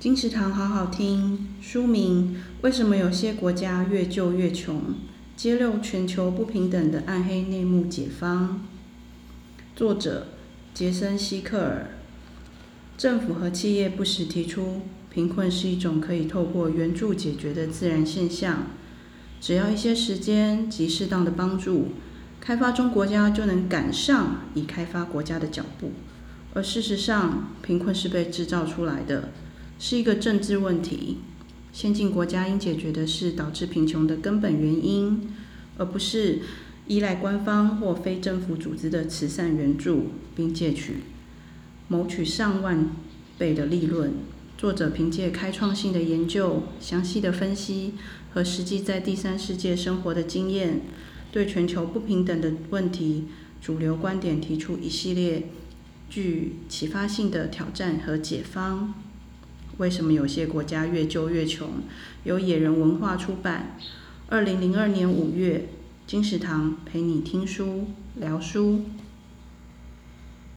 金石堂好好听，书名《为什么有些国家越救越穷》，揭露全球不平等的暗黑内幕解方。作者杰森·希克尔。政府和企业不时提出，贫困是一种可以透过援助解决的自然现象，只要一些时间及适当的帮助，开发中国家就能赶上已开发国家的脚步。而事实上，贫困是被制造出来的。是一个政治问题，先进国家应解决的是导致贫穷的根本原因，而不是依赖官方或非政府组织的慈善援助，并借取谋取上万倍的利润。作者凭借开创性的研究、详细的分析和实际在第三世界生活的经验，对全球不平等的问题主流观点提出一系列具启发性的挑战和解方。为什么有些国家越救越穷？由野人文化出版，二零零二年五月，金石堂陪你听书聊书。